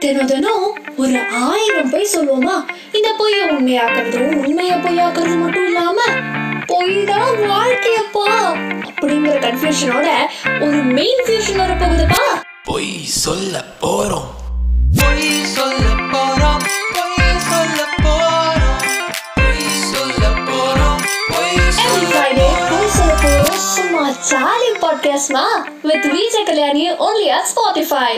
தினம் தினம் ஒரு ஆயிரம் பொய் சொல்லுவோமா இந்த பொய்ய உண்மையாக்குறதும் உண்மைய பொய்யாக்குறது மட்டும் இல்லாம பொய் தான் வாழ்க்கையப்பா அப்படிங்கிற கன்ஃபியூஷனோட ஒரு மெயின் ஃபியூஷன் வர போகுதுப்பா பொய் சொல்ல போறோம். பொய் சொல்ல போறோம் பொய் சொல்ல போறோம் பொய் சொல்ல போறோம் பொய் சொல்ல போறோம். சும்மா jolly பாட்காஸ்ட்மா with Vijay Kalyani only at Spotify.